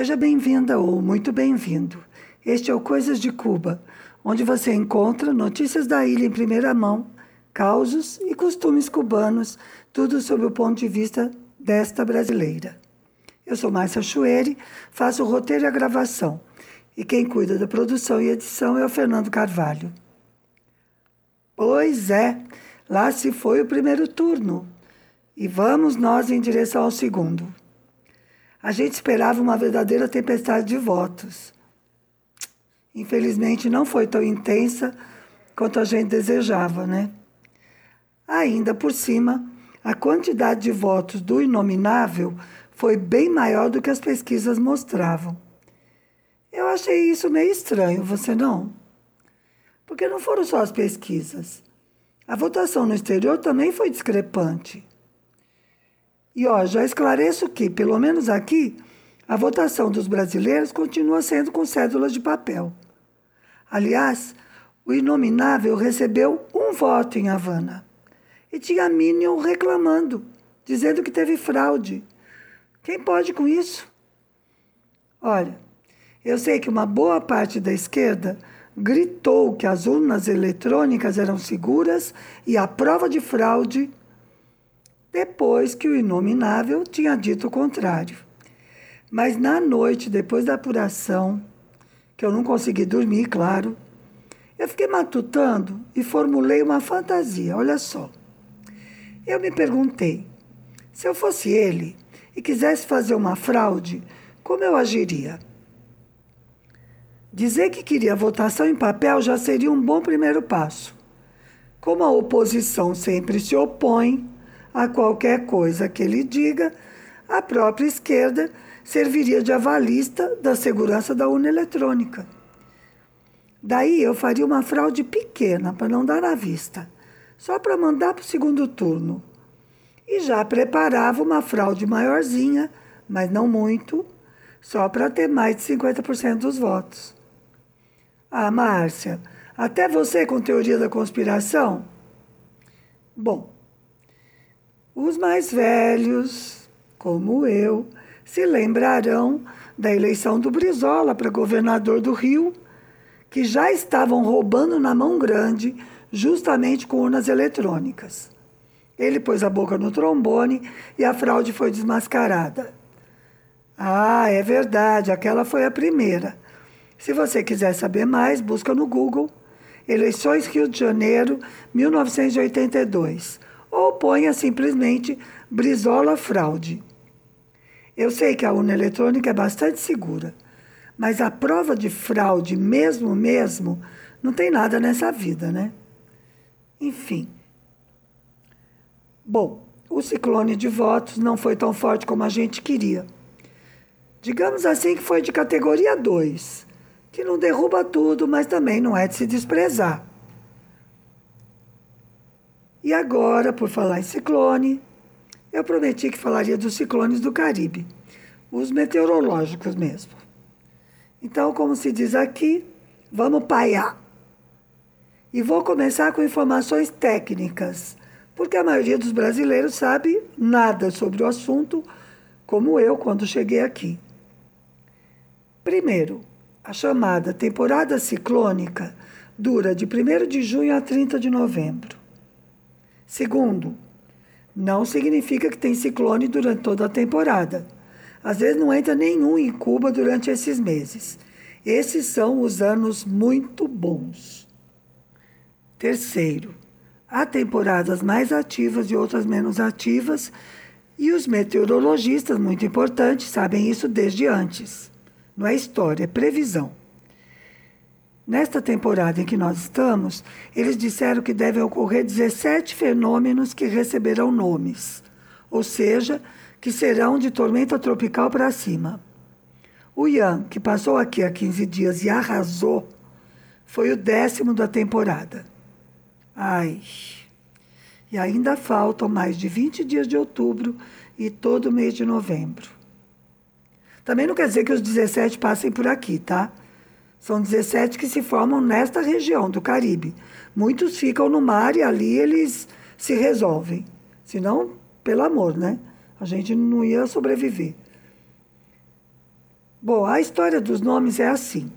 Seja bem-vinda ou muito bem-vindo. Este é o Coisas de Cuba, onde você encontra notícias da ilha em primeira mão, causos e costumes cubanos, tudo sob o ponto de vista desta brasileira. Eu sou Márcia Chueri, faço o roteiro e a gravação, e quem cuida da produção e edição é o Fernando Carvalho. Pois é, lá se foi o primeiro turno, e vamos nós em direção ao segundo. A gente esperava uma verdadeira tempestade de votos. Infelizmente não foi tão intensa quanto a gente desejava, né? Ainda por cima, a quantidade de votos do inominável foi bem maior do que as pesquisas mostravam. Eu achei isso meio estranho, você não? Porque não foram só as pesquisas. A votação no exterior também foi discrepante. E ó, já esclareço que, pelo menos aqui, a votação dos brasileiros continua sendo com cédulas de papel. Aliás, o inominável recebeu um voto em Havana. E tinha Minion reclamando, dizendo que teve fraude. Quem pode com isso? Olha, eu sei que uma boa parte da esquerda gritou que as urnas eletrônicas eram seguras e a prova de fraude depois que o inominável tinha dito o contrário. Mas na noite, depois da apuração, que eu não consegui dormir, claro, eu fiquei matutando e formulei uma fantasia. Olha só. Eu me perguntei: se eu fosse ele e quisesse fazer uma fraude, como eu agiria? Dizer que queria votação em papel já seria um bom primeiro passo. Como a oposição sempre se opõe, a qualquer coisa que ele diga, a própria esquerda serviria de avalista da segurança da urna eletrônica. Daí eu faria uma fraude pequena para não dar à vista, só para mandar para o segundo turno. E já preparava uma fraude maiorzinha, mas não muito, só para ter mais de 50% dos votos. Ah, Márcia, até você com teoria da conspiração? Bom, os mais velhos, como eu, se lembrarão da eleição do Brizola para governador do Rio, que já estavam roubando na mão grande, justamente com urnas eletrônicas. Ele pôs a boca no trombone e a fraude foi desmascarada. Ah, é verdade, aquela foi a primeira. Se você quiser saber mais, busca no Google Eleições Rio de Janeiro, 1982 ou ponha simplesmente Brizola fraude. Eu sei que a urna eletrônica é bastante segura, mas a prova de fraude, mesmo mesmo, não tem nada nessa vida, né? Enfim. Bom, o ciclone de votos não foi tão forte como a gente queria. Digamos assim que foi de categoria 2, que não derruba tudo, mas também não é de se desprezar. E agora, por falar em ciclone, eu prometi que falaria dos ciclones do Caribe, os meteorológicos mesmo. Então, como se diz aqui, vamos paiar. E vou começar com informações técnicas, porque a maioria dos brasileiros sabe nada sobre o assunto, como eu quando cheguei aqui. Primeiro, a chamada temporada ciclônica dura de 1 de junho a 30 de novembro. Segundo, não significa que tem ciclone durante toda a temporada. Às vezes não entra nenhum em Cuba durante esses meses. Esses são os anos muito bons. Terceiro, há temporadas mais ativas e outras menos ativas, e os meteorologistas, muito importantes, sabem isso desde antes. Não é história, é previsão. Nesta temporada em que nós estamos, eles disseram que devem ocorrer 17 fenômenos que receberão nomes, ou seja, que serão de tormenta tropical para cima. O Ian, que passou aqui há 15 dias e arrasou, foi o décimo da temporada. Ai. E ainda faltam mais de 20 dias de outubro e todo mês de novembro. Também não quer dizer que os 17 passem por aqui, tá? São 17 que se formam nesta região do Caribe. Muitos ficam no mar e ali eles se resolvem. Senão, pelo amor, né? A gente não ia sobreviver. Bom, a história dos nomes é assim.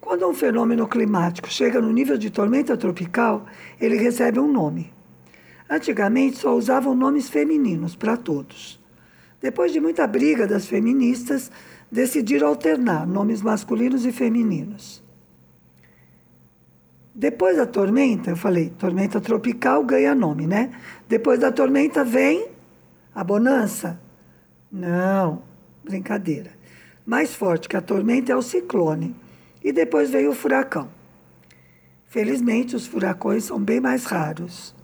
Quando um fenômeno climático chega no nível de tormenta tropical, ele recebe um nome. Antigamente só usavam nomes femininos para todos. Depois de muita briga das feministas, decidiram alternar nomes masculinos e femininos. Depois da tormenta, eu falei, tormenta tropical ganha nome, né? Depois da tormenta vem a bonança. Não, brincadeira. Mais forte que a tormenta é o ciclone. E depois veio o furacão. Felizmente, os furacões são bem mais raros.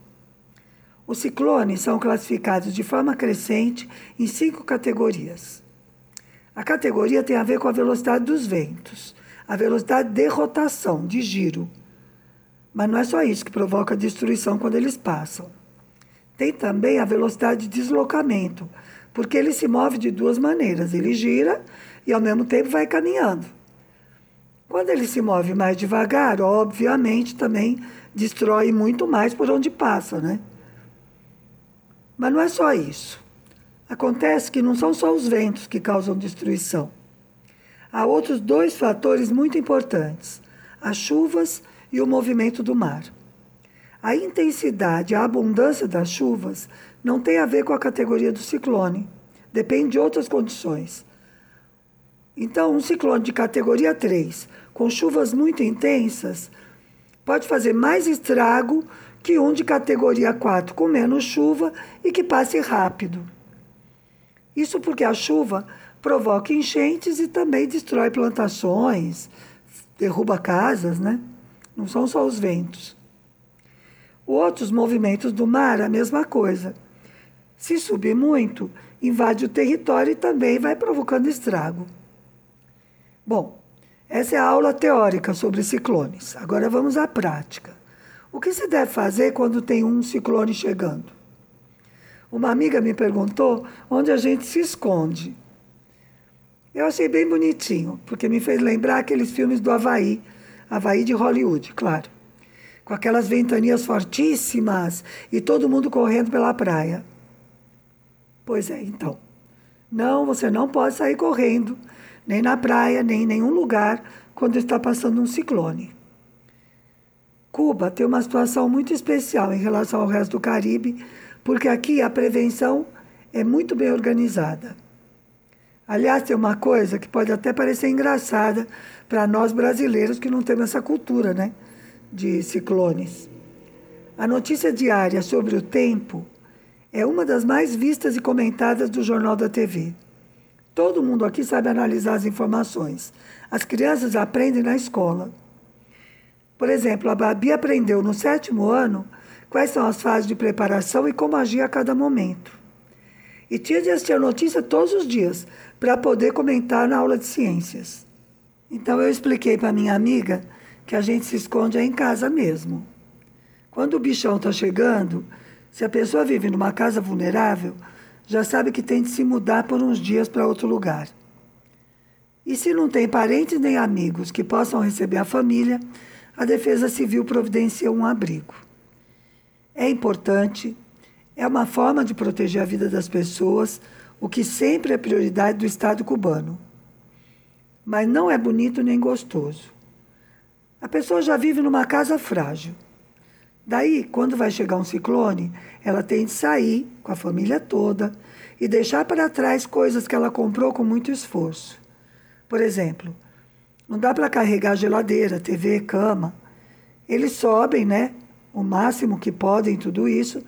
Os ciclones são classificados de forma crescente em cinco categorias. A categoria tem a ver com a velocidade dos ventos, a velocidade de rotação, de giro. Mas não é só isso que provoca destruição quando eles passam. Tem também a velocidade de deslocamento, porque ele se move de duas maneiras. Ele gira e ao mesmo tempo vai caminhando. Quando ele se move mais devagar, obviamente também destrói muito mais por onde passa, né? Mas não é só isso. Acontece que não são só os ventos que causam destruição. Há outros dois fatores muito importantes: as chuvas e o movimento do mar. A intensidade, a abundância das chuvas não tem a ver com a categoria do ciclone, depende de outras condições. Então, um ciclone de categoria 3, com chuvas muito intensas, pode fazer mais estrago que um de categoria 4 com menos chuva e que passe rápido. Isso porque a chuva provoca enchentes e também destrói plantações, derruba casas, né? Não são só os ventos. Outros movimentos do mar, a mesma coisa. Se subir muito, invade o território e também vai provocando estrago. Bom, essa é a aula teórica sobre ciclones. Agora vamos à prática. O que se deve fazer quando tem um ciclone chegando? Uma amiga me perguntou onde a gente se esconde. Eu achei bem bonitinho, porque me fez lembrar aqueles filmes do Havaí, Havaí de Hollywood, claro com aquelas ventanias fortíssimas e todo mundo correndo pela praia. Pois é, então. Não, você não pode sair correndo, nem na praia, nem em nenhum lugar, quando está passando um ciclone. Cuba tem uma situação muito especial em relação ao resto do Caribe, porque aqui a prevenção é muito bem organizada. Aliás, tem uma coisa que pode até parecer engraçada para nós brasileiros que não temos essa cultura, né? de ciclones. A notícia diária sobre o tempo é uma das mais vistas e comentadas do Jornal da TV. Todo mundo aqui sabe analisar as informações. As crianças aprendem na escola. Por exemplo, a Babi aprendeu no sétimo ano quais são as fases de preparação e como agir a cada momento. E tinha de assistir a notícia todos os dias para poder comentar na aula de ciências. Então eu expliquei para minha amiga que a gente se esconde em casa mesmo. Quando o bichão está chegando, se a pessoa vive numa casa vulnerável, já sabe que tem de se mudar por uns dias para outro lugar. E se não tem parentes nem amigos que possam receber a família, a Defesa Civil providencia um abrigo. É importante, é uma forma de proteger a vida das pessoas, o que sempre é prioridade do Estado cubano. Mas não é bonito nem gostoso. A pessoa já vive numa casa frágil. Daí, quando vai chegar um ciclone, ela tem de sair com a família toda e deixar para trás coisas que ela comprou com muito esforço. Por exemplo, não dá para carregar geladeira, TV, cama. Eles sobem, né? O máximo que podem, tudo isso.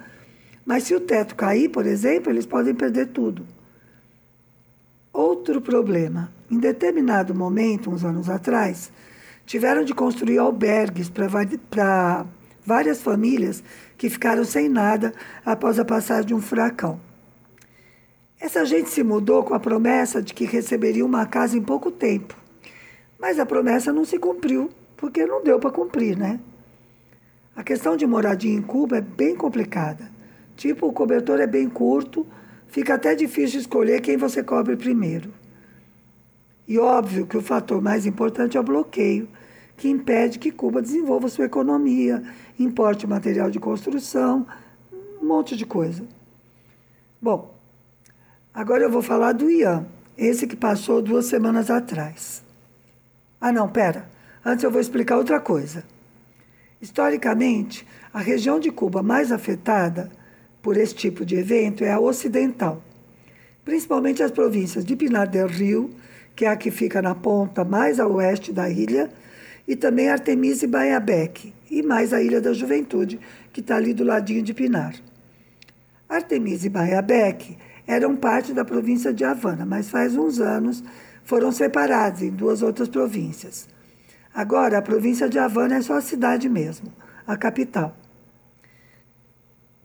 Mas se o teto cair, por exemplo, eles podem perder tudo. Outro problema. Em determinado momento, uns anos atrás, tiveram de construir albergues para várias famílias que ficaram sem nada após a passagem de um furacão. Essa gente se mudou com a promessa de que receberia uma casa em pouco tempo. Mas a promessa não se cumpriu, porque não deu para cumprir, né? A questão de moradia em Cuba é bem complicada. Tipo, o cobertor é bem curto, fica até difícil escolher quem você cobre primeiro. E óbvio que o fator mais importante é o bloqueio, que impede que Cuba desenvolva sua economia, importe material de construção, um monte de coisa. Bom, agora eu vou falar do Ian. esse que passou duas semanas atrás. Ah, não, pera. Antes eu vou explicar outra coisa. Historicamente, a região de Cuba mais afetada por esse tipo de evento é a ocidental, principalmente as províncias de Pinar del Rio, que é a que fica na ponta mais a oeste da ilha, e também Artemisa e Baiabec, e mais a Ilha da Juventude, que está ali do ladinho de Pinar. Artemisa e Baiabec eram parte da província de Havana, mas faz uns anos foram separados em duas outras províncias. Agora, a província de Havana é só a cidade mesmo, a capital,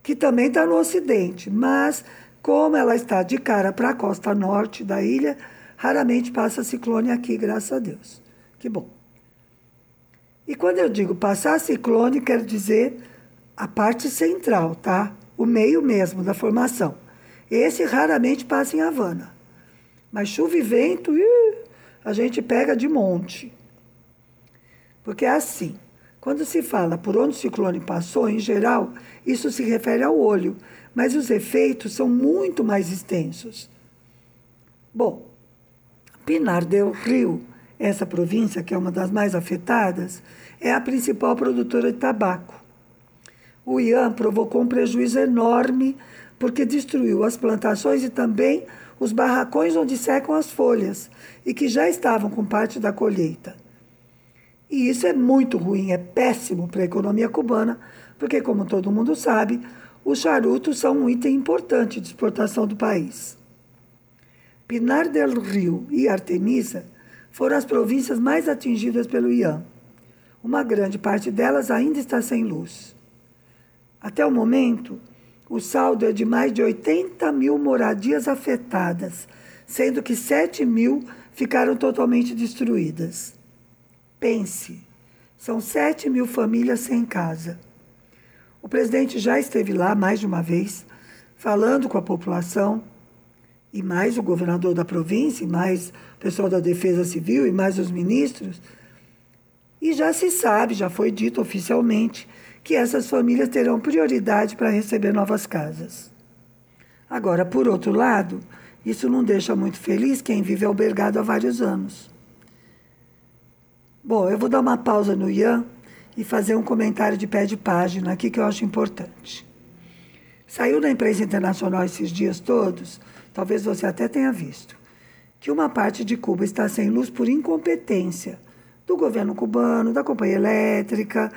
que também está no ocidente, mas como ela está de cara para a costa norte da ilha, raramente passa ciclone aqui, graças a Deus. Que bom. E quando eu digo passar ciclone, quero dizer a parte central, tá? O meio mesmo da formação. Esse raramente passa em Havana. Mas chuva e vento, ih, a gente pega de monte. Porque é assim, quando se fala por onde o ciclone passou, em geral, isso se refere ao olho, mas os efeitos são muito mais extensos. Bom, Pinar del Rio, essa província, que é uma das mais afetadas, é a principal produtora de tabaco. O Ian provocou um prejuízo enorme porque destruiu as plantações e também os barracões onde secam as folhas e que já estavam com parte da colheita. E isso é muito ruim, é péssimo para a economia cubana, porque, como todo mundo sabe, os charutos são um item importante de exportação do país. Pinar del Rio e Artemisa foram as províncias mais atingidas pelo IAM. Uma grande parte delas ainda está sem luz. Até o momento, o saldo é de mais de 80 mil moradias afetadas, sendo que 7 mil ficaram totalmente destruídas. Pense, são 7 mil famílias sem casa. O presidente já esteve lá mais de uma vez, falando com a população, e mais o governador da província, e mais o pessoal da Defesa Civil, e mais os ministros. E já se sabe, já foi dito oficialmente, que essas famílias terão prioridade para receber novas casas. Agora, por outro lado, isso não deixa muito feliz quem vive albergado há vários anos. Bom, eu vou dar uma pausa no Ian e fazer um comentário de pé de página aqui que eu acho importante. Saiu na imprensa internacional esses dias todos, talvez você até tenha visto, que uma parte de Cuba está sem luz por incompetência do governo cubano, da companhia elétrica,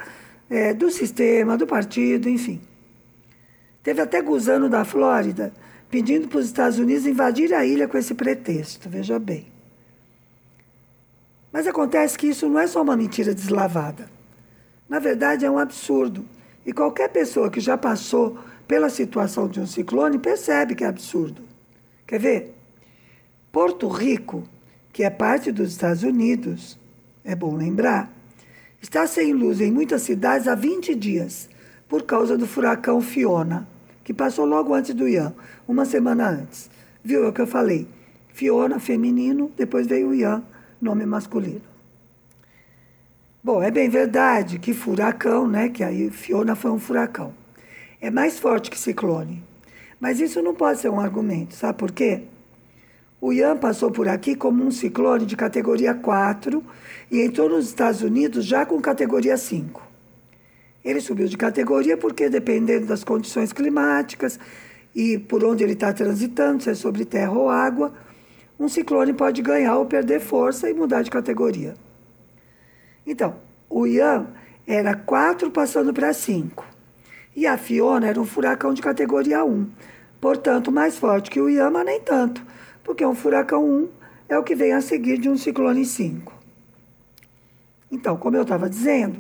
é, do sistema, do partido, enfim. Teve até Gusano da Flórida pedindo para os Estados Unidos invadir a ilha com esse pretexto, veja bem. Mas acontece que isso não é só uma mentira deslavada. Na verdade, é um absurdo. E qualquer pessoa que já passou pela situação de um ciclone percebe que é absurdo. Quer ver? Porto Rico, que é parte dos Estados Unidos, é bom lembrar, Está sem luz em muitas cidades há 20 dias, por causa do furacão Fiona, que passou logo antes do Ian, uma semana antes. Viu é o que eu falei? Fiona, feminino, depois veio o Ian, nome masculino. Bom, é bem verdade que furacão, né? Que aí Fiona foi um furacão. É mais forte que ciclone. Mas isso não pode ser um argumento, sabe por quê? O Ian passou por aqui como um ciclone de categoria 4 e entrou nos Estados Unidos já com categoria 5. Ele subiu de categoria porque, dependendo das condições climáticas e por onde ele está transitando, se é sobre terra ou água, um ciclone pode ganhar ou perder força e mudar de categoria. Então, o Ian era 4 passando para 5. E a Fiona era um furacão de categoria 1. Portanto, mais forte que o Ian, mas nem tanto porque um furacão 1 é o que vem a seguir de um ciclone 5. Então, como eu estava dizendo,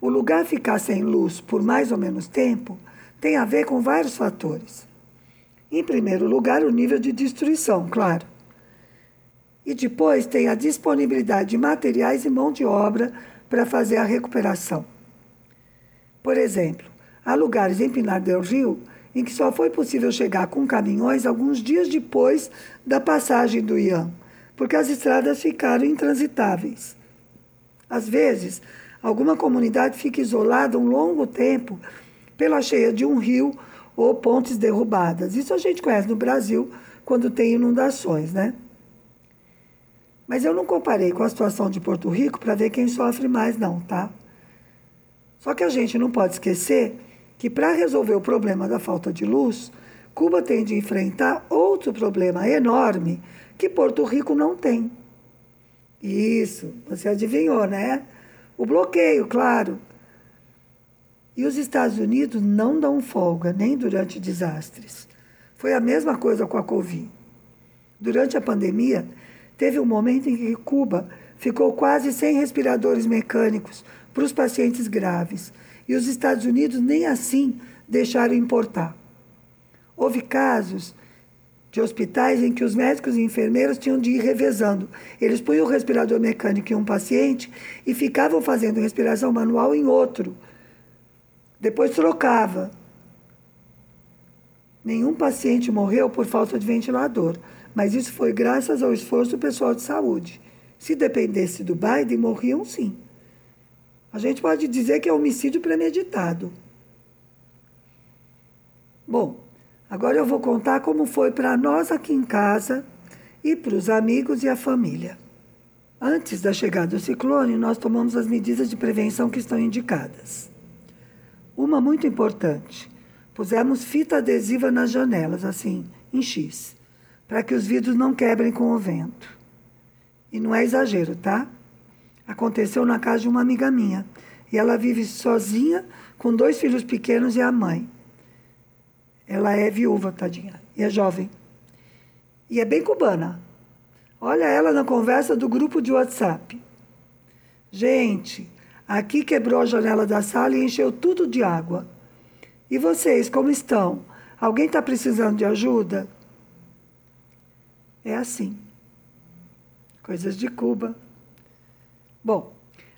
o lugar ficar sem luz por mais ou menos tempo tem a ver com vários fatores. Em primeiro lugar, o nível de destruição, claro. E depois tem a disponibilidade de materiais e mão de obra para fazer a recuperação. Por exemplo, há lugares em Pinar del Rio em que só foi possível chegar com caminhões alguns dias depois da passagem do Ian, porque as estradas ficaram intransitáveis. Às vezes, alguma comunidade fica isolada um longo tempo pela cheia de um rio ou pontes derrubadas. Isso a gente conhece no Brasil quando tem inundações, né? Mas eu não comparei com a situação de Porto Rico para ver quem sofre mais, não, tá? Só que a gente não pode esquecer que para resolver o problema da falta de luz, Cuba tem de enfrentar outro problema enorme que Porto Rico não tem. Isso, você adivinhou, né? O bloqueio, claro. E os Estados Unidos não dão folga, nem durante desastres. Foi a mesma coisa com a Covid. Durante a pandemia, teve um momento em que Cuba ficou quase sem respiradores mecânicos para os pacientes graves. E os Estados Unidos nem assim deixaram importar. Houve casos de hospitais em que os médicos e enfermeiros tinham de ir revezando. Eles punham o respirador mecânico em um paciente e ficavam fazendo respiração manual em outro. Depois trocava. Nenhum paciente morreu por falta de ventilador, mas isso foi graças ao esforço do pessoal de saúde. Se dependesse do Biden, morriam sim. A gente pode dizer que é homicídio premeditado. Bom, agora eu vou contar como foi para nós aqui em casa e para os amigos e a família. Antes da chegada do ciclone, nós tomamos as medidas de prevenção que estão indicadas. Uma muito importante: pusemos fita adesiva nas janelas, assim, em X para que os vidros não quebrem com o vento. E não é exagero, tá? Aconteceu na casa de uma amiga minha. E ela vive sozinha, com dois filhos pequenos e a mãe. Ela é viúva, tadinha, e é jovem. E é bem cubana. Olha ela na conversa do grupo de WhatsApp. Gente, aqui quebrou a janela da sala e encheu tudo de água. E vocês, como estão? Alguém está precisando de ajuda? É assim. Coisas de Cuba. Bom,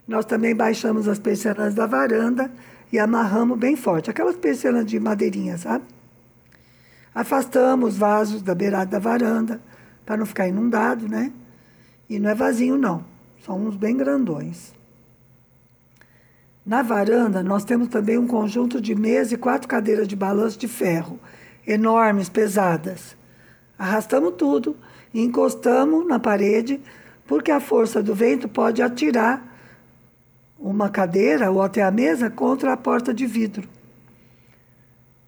nós também baixamos as persianas da varanda e amarramos bem forte, aquelas persianas de madeirinha, sabe? Afastamos vasos da beirada da varanda para não ficar inundado, né? E não é vazio não, são uns bem grandões. Na varanda, nós temos também um conjunto de mesa e quatro cadeiras de balanço de ferro, enormes, pesadas. Arrastamos tudo encostamos na parede, porque a força do vento pode atirar uma cadeira ou até a mesa contra a porta de vidro.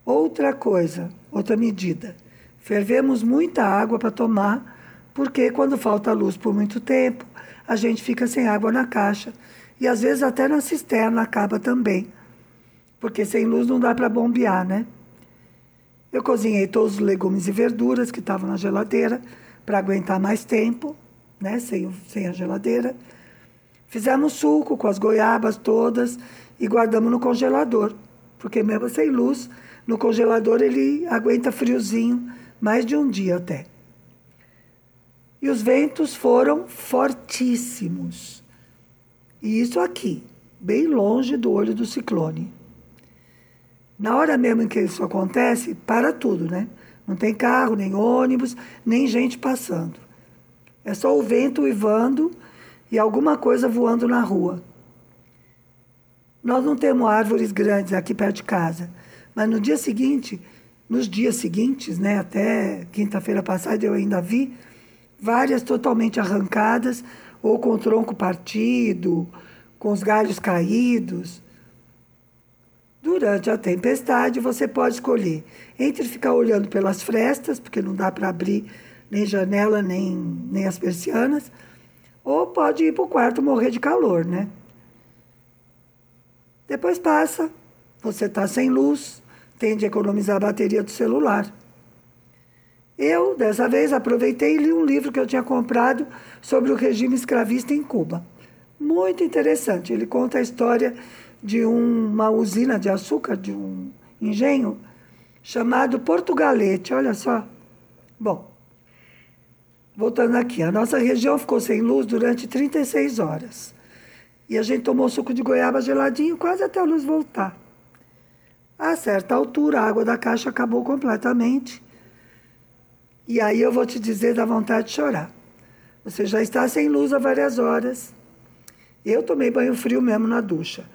Outra coisa, outra medida. Fervemos muita água para tomar, porque quando falta luz por muito tempo, a gente fica sem água na caixa e às vezes até na cisterna acaba também, porque sem luz não dá para bombear, né? Eu cozinhei todos os legumes e verduras que estavam na geladeira para aguentar mais tempo, né, sem, sem a geladeira. Fizemos suco com as goiabas todas e guardamos no congelador, porque mesmo sem luz, no congelador ele aguenta friozinho mais de um dia até. E os ventos foram fortíssimos. E isso aqui, bem longe do olho do ciclone. Na hora mesmo em que isso acontece, para tudo, né? Não tem carro, nem ônibus, nem gente passando. É só o vento uivando e alguma coisa voando na rua. Nós não temos árvores grandes aqui perto de casa, mas no dia seguinte, nos dias seguintes, né, até quinta-feira passada eu ainda vi várias totalmente arrancadas ou com o tronco partido, com os galhos caídos. Durante a tempestade, você pode escolher entre ficar olhando pelas frestas, porque não dá para abrir nem janela, nem, nem as persianas, ou pode ir para o quarto morrer de calor, né? Depois passa, você está sem luz, tem de economizar a bateria do celular. Eu, dessa vez, aproveitei e li um livro que eu tinha comprado sobre o regime escravista em Cuba. Muito interessante. Ele conta a história de uma usina de açúcar, de um engenho, chamado Portugalete. Olha só. Bom, voltando aqui, a nossa região ficou sem luz durante 36 horas. E a gente tomou suco de goiaba geladinho quase até a luz voltar. A certa altura, a água da caixa acabou completamente. E aí eu vou te dizer da vontade de chorar. Você já está sem luz há várias horas. Eu tomei banho frio mesmo na ducha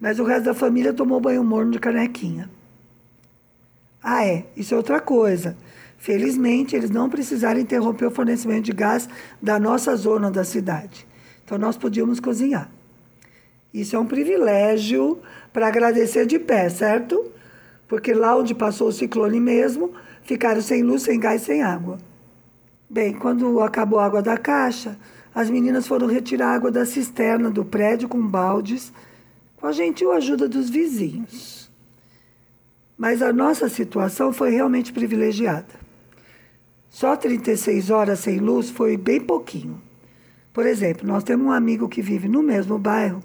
mas o resto da família tomou banho morno de canequinha. Ah, é, isso é outra coisa. Felizmente, eles não precisaram interromper o fornecimento de gás da nossa zona da cidade. Então, nós podíamos cozinhar. Isso é um privilégio para agradecer de pé, certo? Porque lá onde passou o ciclone mesmo, ficaram sem luz, sem gás, sem água. Bem, quando acabou a água da caixa, as meninas foram retirar água da cisterna do prédio com baldes, com a gentil ajuda dos vizinhos. Mas a nossa situação foi realmente privilegiada. Só 36 horas sem luz foi bem pouquinho. Por exemplo, nós temos um amigo que vive no mesmo bairro,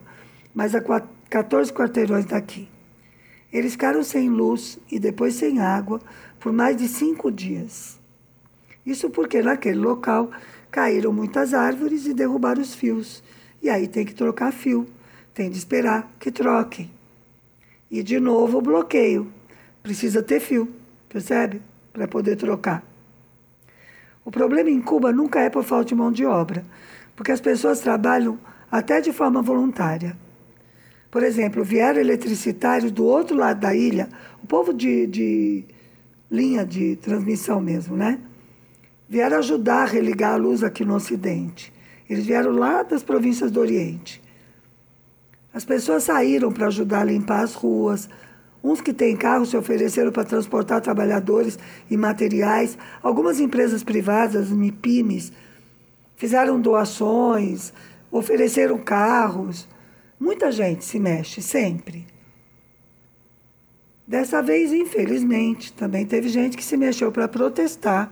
mas a 14 quarteirões daqui. Eles ficaram sem luz e depois sem água por mais de cinco dias. Isso porque naquele local caíram muitas árvores e derrubaram os fios. E aí tem que trocar fio, tem de esperar que troquem. E de novo o bloqueio. Precisa ter fio, percebe? Para poder trocar. O problema em Cuba nunca é por falta de mão de obra, porque as pessoas trabalham até de forma voluntária. Por exemplo, vieram eletricitários do outro lado da ilha, o povo de, de linha de transmissão mesmo, né? Vieram ajudar a religar a luz aqui no Ocidente. Eles vieram lá das províncias do Oriente. As pessoas saíram para ajudar a limpar as ruas. Uns que têm carro se ofereceram para transportar trabalhadores e materiais. Algumas empresas privadas, MIPIMES, fizeram doações, ofereceram carros. Muita gente se mexe sempre. Dessa vez, infelizmente, também teve gente que se mexeu para protestar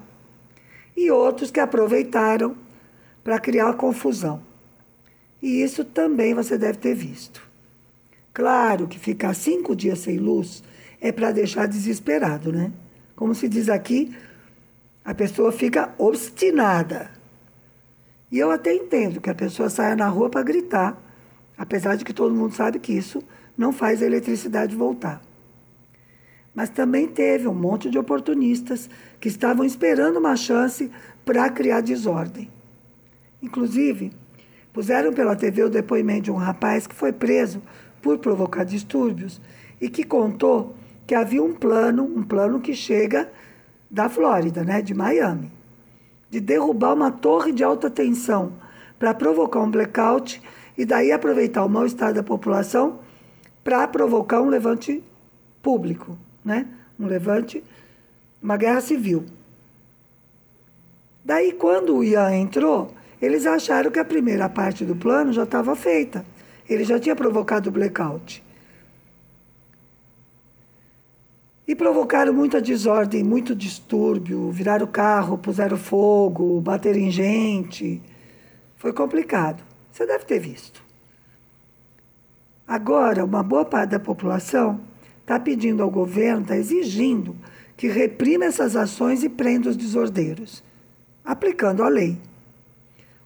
e outros que aproveitaram para criar confusão. E isso também você deve ter visto. Claro que ficar cinco dias sem luz é para deixar desesperado, né? Como se diz aqui, a pessoa fica obstinada. E eu até entendo que a pessoa saia na rua para gritar, apesar de que todo mundo sabe que isso não faz a eletricidade voltar. Mas também teve um monte de oportunistas que estavam esperando uma chance para criar desordem. Inclusive, puseram pela TV o depoimento de um rapaz que foi preso por provocar distúrbios e que contou que havia um plano, um plano que chega da Flórida, né, de Miami, de derrubar uma torre de alta tensão para provocar um blackout e daí aproveitar o mal-estar da população para provocar um levante público, né? Um levante, uma guerra civil. Daí, quando o Ian entrou, eles acharam que a primeira parte do plano já estava feita. Ele já tinha provocado o blackout. E provocaram muita desordem, muito distúrbio, viraram o carro, puseram fogo, bateram em gente. Foi complicado. Você deve ter visto. Agora, uma boa parte da população está pedindo ao governo, está exigindo que reprima essas ações e prenda os desordeiros, aplicando a lei.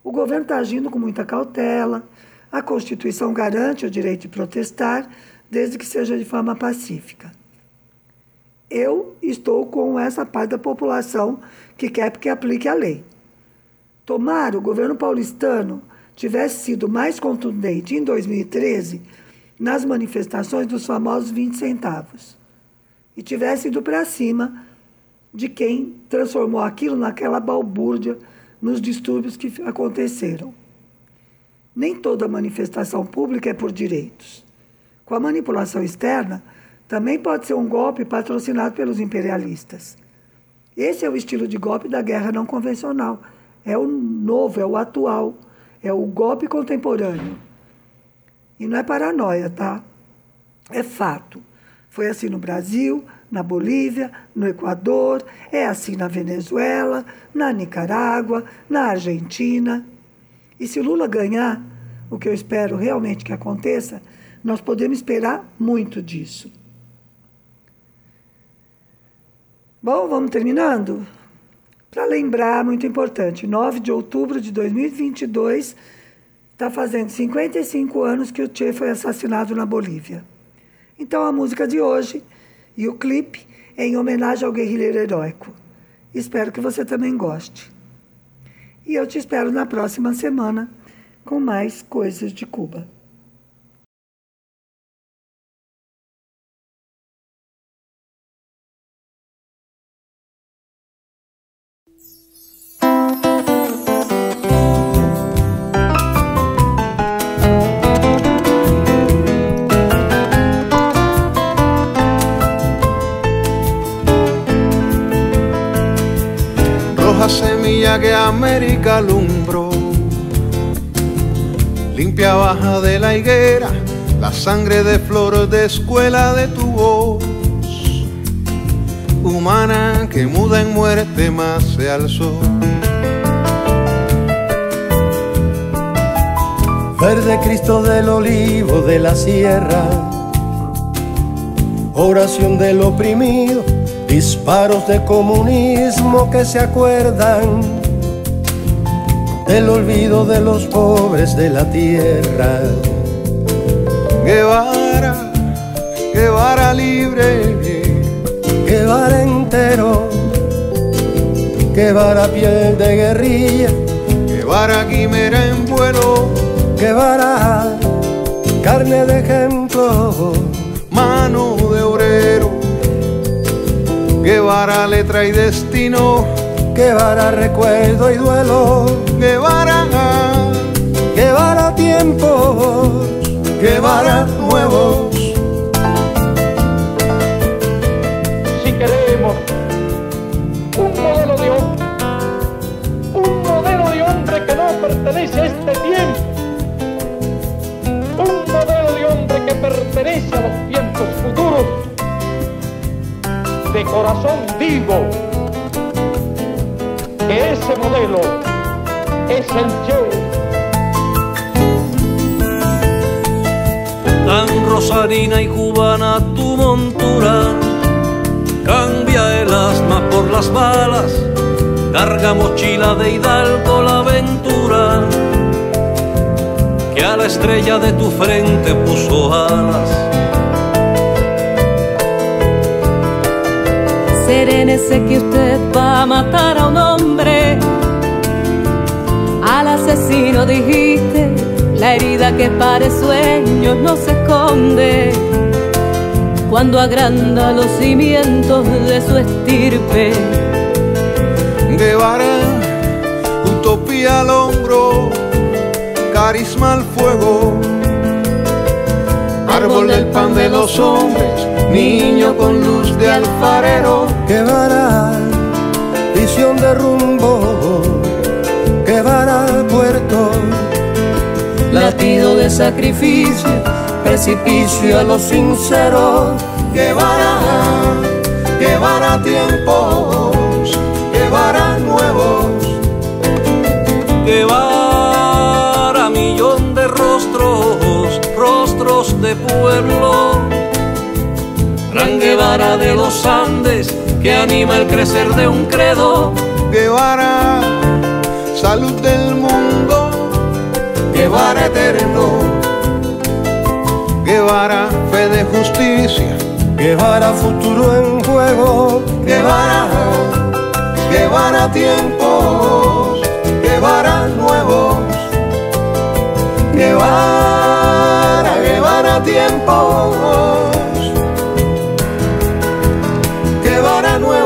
O governo está agindo com muita cautela, a Constituição garante o direito de protestar, desde que seja de forma pacífica. Eu estou com essa parte da população que quer que aplique a lei. Tomara o governo paulistano tivesse sido mais contundente em 2013 nas manifestações dos famosos 20 centavos e tivesse ido para cima de quem transformou aquilo naquela balbúrdia nos distúrbios que aconteceram. Nem toda manifestação pública é por direitos. Com a manipulação externa, também pode ser um golpe patrocinado pelos imperialistas. Esse é o estilo de golpe da guerra não convencional. É o novo, é o atual é o golpe contemporâneo. E não é paranoia, tá? É fato. Foi assim no Brasil, na Bolívia, no Equador, é assim na Venezuela, na Nicarágua, na Argentina. E se Lula ganhar, o que eu espero realmente que aconteça, nós podemos esperar muito disso. Bom, vamos terminando? Para lembrar, muito importante, 9 de outubro de 2022, está fazendo 55 anos que o Che foi assassinado na Bolívia. Então a música de hoje e o clipe é em homenagem ao guerrilheiro heróico. Espero que você também goste. E eu te espero na próxima semana com mais coisas de Cuba. Limpia baja de la higuera, la sangre de flor de escuela de tu voz, humana que muda en muerte más se alzó. Verde Cristo del olivo de la sierra, oración del oprimido, disparos de comunismo que se acuerdan del olvido de los pobres de la tierra. Guevara, Guevara libre, Guevara entero, Guevara piel de guerrilla, Guevara quimera en vuelo, Guevara carne de ejemplo, mano de obrero, Guevara letra y destino, Guevara recuerdo y duelo, Guevara, Guevara tiempos, Guevara nuevos. si queremos un modelo de hombre, un modelo de hombre que no pertenece a este tiempo, un modelo de hombre que pertenece a los tiempos futuros, de corazón vivo, que ese modelo es el Che. tan rosarina y cubana tu montura. Cambia el asma por las balas, carga mochila de hidalgo la aventura, que a la estrella de tu frente puso alas. Serénese que usted va a matar a un hombre. Al asesino dijiste, la herida que pare sueños no se esconde. Cuando agranda los cimientos de su estirpe. Guevara, utopía al hombro, carisma al fuego, árbol del pan de los hombres, niño con luz de alfarero, Guevara, visión de rumbo, Guevara puerto, latido de sacrificio, precipicio a los sinceros, Guevara, Guevara tiempos, Guevara nuevos, Guevara, millón de rostros, rostros de pueblo. Guevara de los Andes, que anima el crecer de un credo. Guevara, salud del mundo, Guevara eterno, Guevara, fe de justicia, Guevara futuro en juego, Guevara, Guevara tiempos, Guevara nuevos, Guevara, Guevara tiempos. lloran nuevamente.